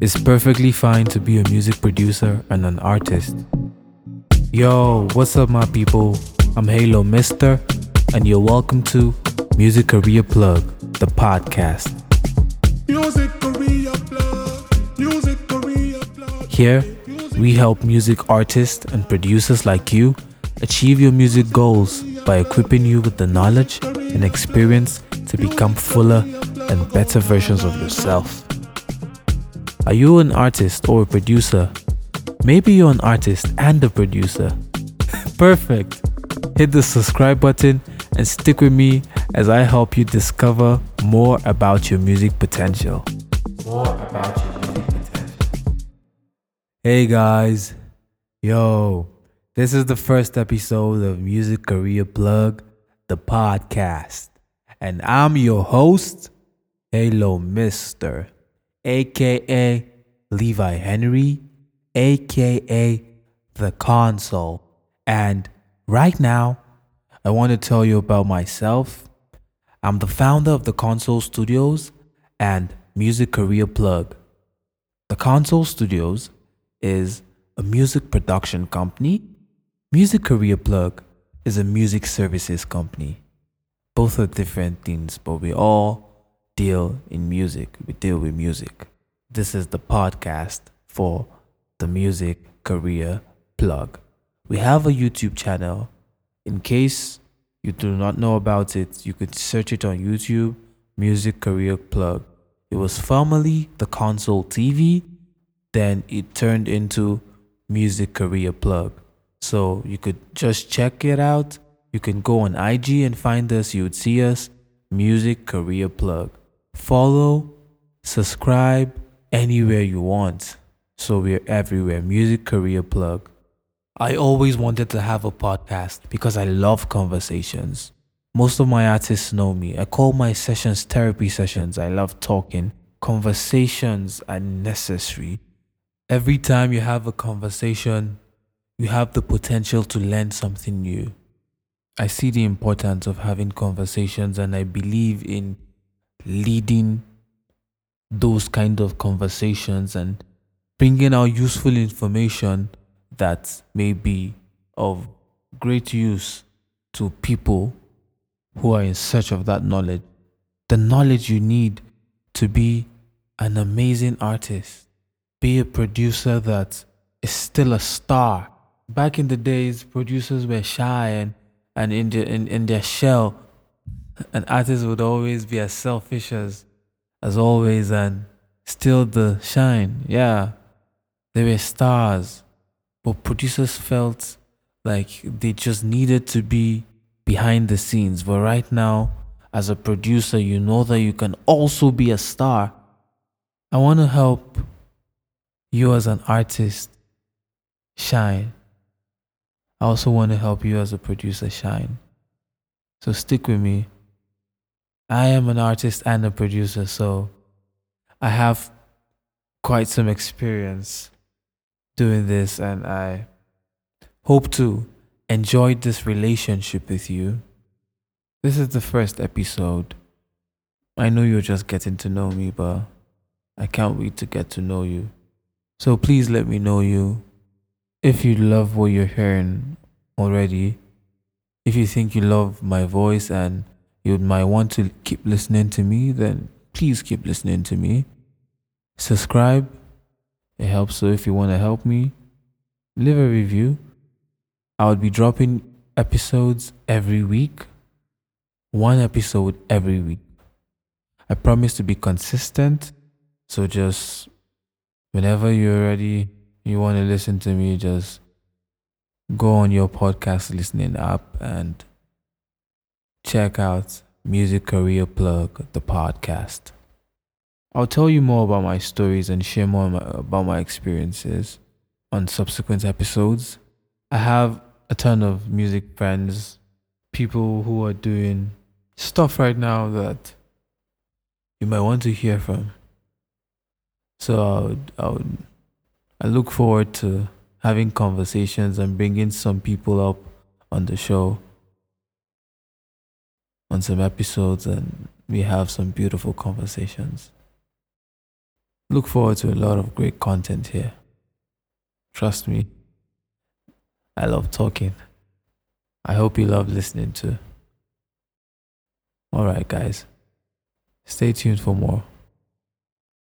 It's perfectly fine to be a music producer and an artist. Yo, what's up, my people? I'm Halo Mister, and you're welcome to Music Career Plug, the podcast. Music career plug. Music career plug. Here, we help music artists and producers like you achieve your music goals by equipping you with the knowledge and experience to become fuller and better versions of yourself. Are you an artist or a producer? Maybe you're an artist and a producer. Perfect. Hit the subscribe button and stick with me as I help you discover more about your music potential. More about your music potential. Hey guys. Yo, this is the first episode of Music Career Plug, the podcast. And I'm your host, Halo Mister, aka Levi Henry, aka The Console. And right now, I want to tell you about myself. I'm the founder of The Console Studios and Music Career Plug. The Console Studios is a music production company. Music Career Plug is a music services company. Both are different things, but we all deal in music. We deal with music. This is the podcast for the Music Career Plug. We have a YouTube channel. In case you do not know about it, you could search it on YouTube, Music Career Plug. It was formerly the Console TV, then it turned into Music Career Plug. So you could just check it out. You can go on IG and find us. You would see us, Music Career Plug. Follow, subscribe anywhere you want. So we're everywhere. Music Career Plug. I always wanted to have a podcast because I love conversations. Most of my artists know me. I call my sessions therapy sessions. I love talking. Conversations are necessary. Every time you have a conversation, you have the potential to learn something new. I see the importance of having conversations and I believe in leading those kind of conversations and bringing out useful information that may be of great use to people who are in search of that knowledge. The knowledge you need to be an amazing artist, be a producer that is still a star. Back in the days, producers were shy and, and in, the, in, in their shell, an artist would always be as selfish as, as always and still the shine. Yeah, they were stars but producers felt like they just needed to be behind the scenes. But right now, as a producer, you know that you can also be a star. I want to help you as an artist shine. I also want to help you as a producer shine. So stick with me. I am an artist and a producer, so I have quite some experience doing this, and I hope to enjoy this relationship with you. This is the first episode. I know you're just getting to know me, but I can't wait to get to know you. So please let me know you. If you love what you're hearing already, if you think you love my voice and you might want to keep listening to me, then please keep listening to me. Subscribe it helps. So if you want to help me, leave a review. I would be dropping episodes every week, one episode every week. I promise to be consistent. So just whenever you're ready, you want to listen to me, just go on your podcast listening app and check out Music Career Plug, the podcast. I'll tell you more about my stories and share more about my experiences on subsequent episodes. I have a ton of music friends, people who are doing stuff right now that you might want to hear from. So I would, I would, I look forward to having conversations and bringing some people up on the show on some episodes and we have some beautiful conversations. Look forward to a lot of great content here. Trust me, I love talking. I hope you love listening too. Alright, guys, stay tuned for more.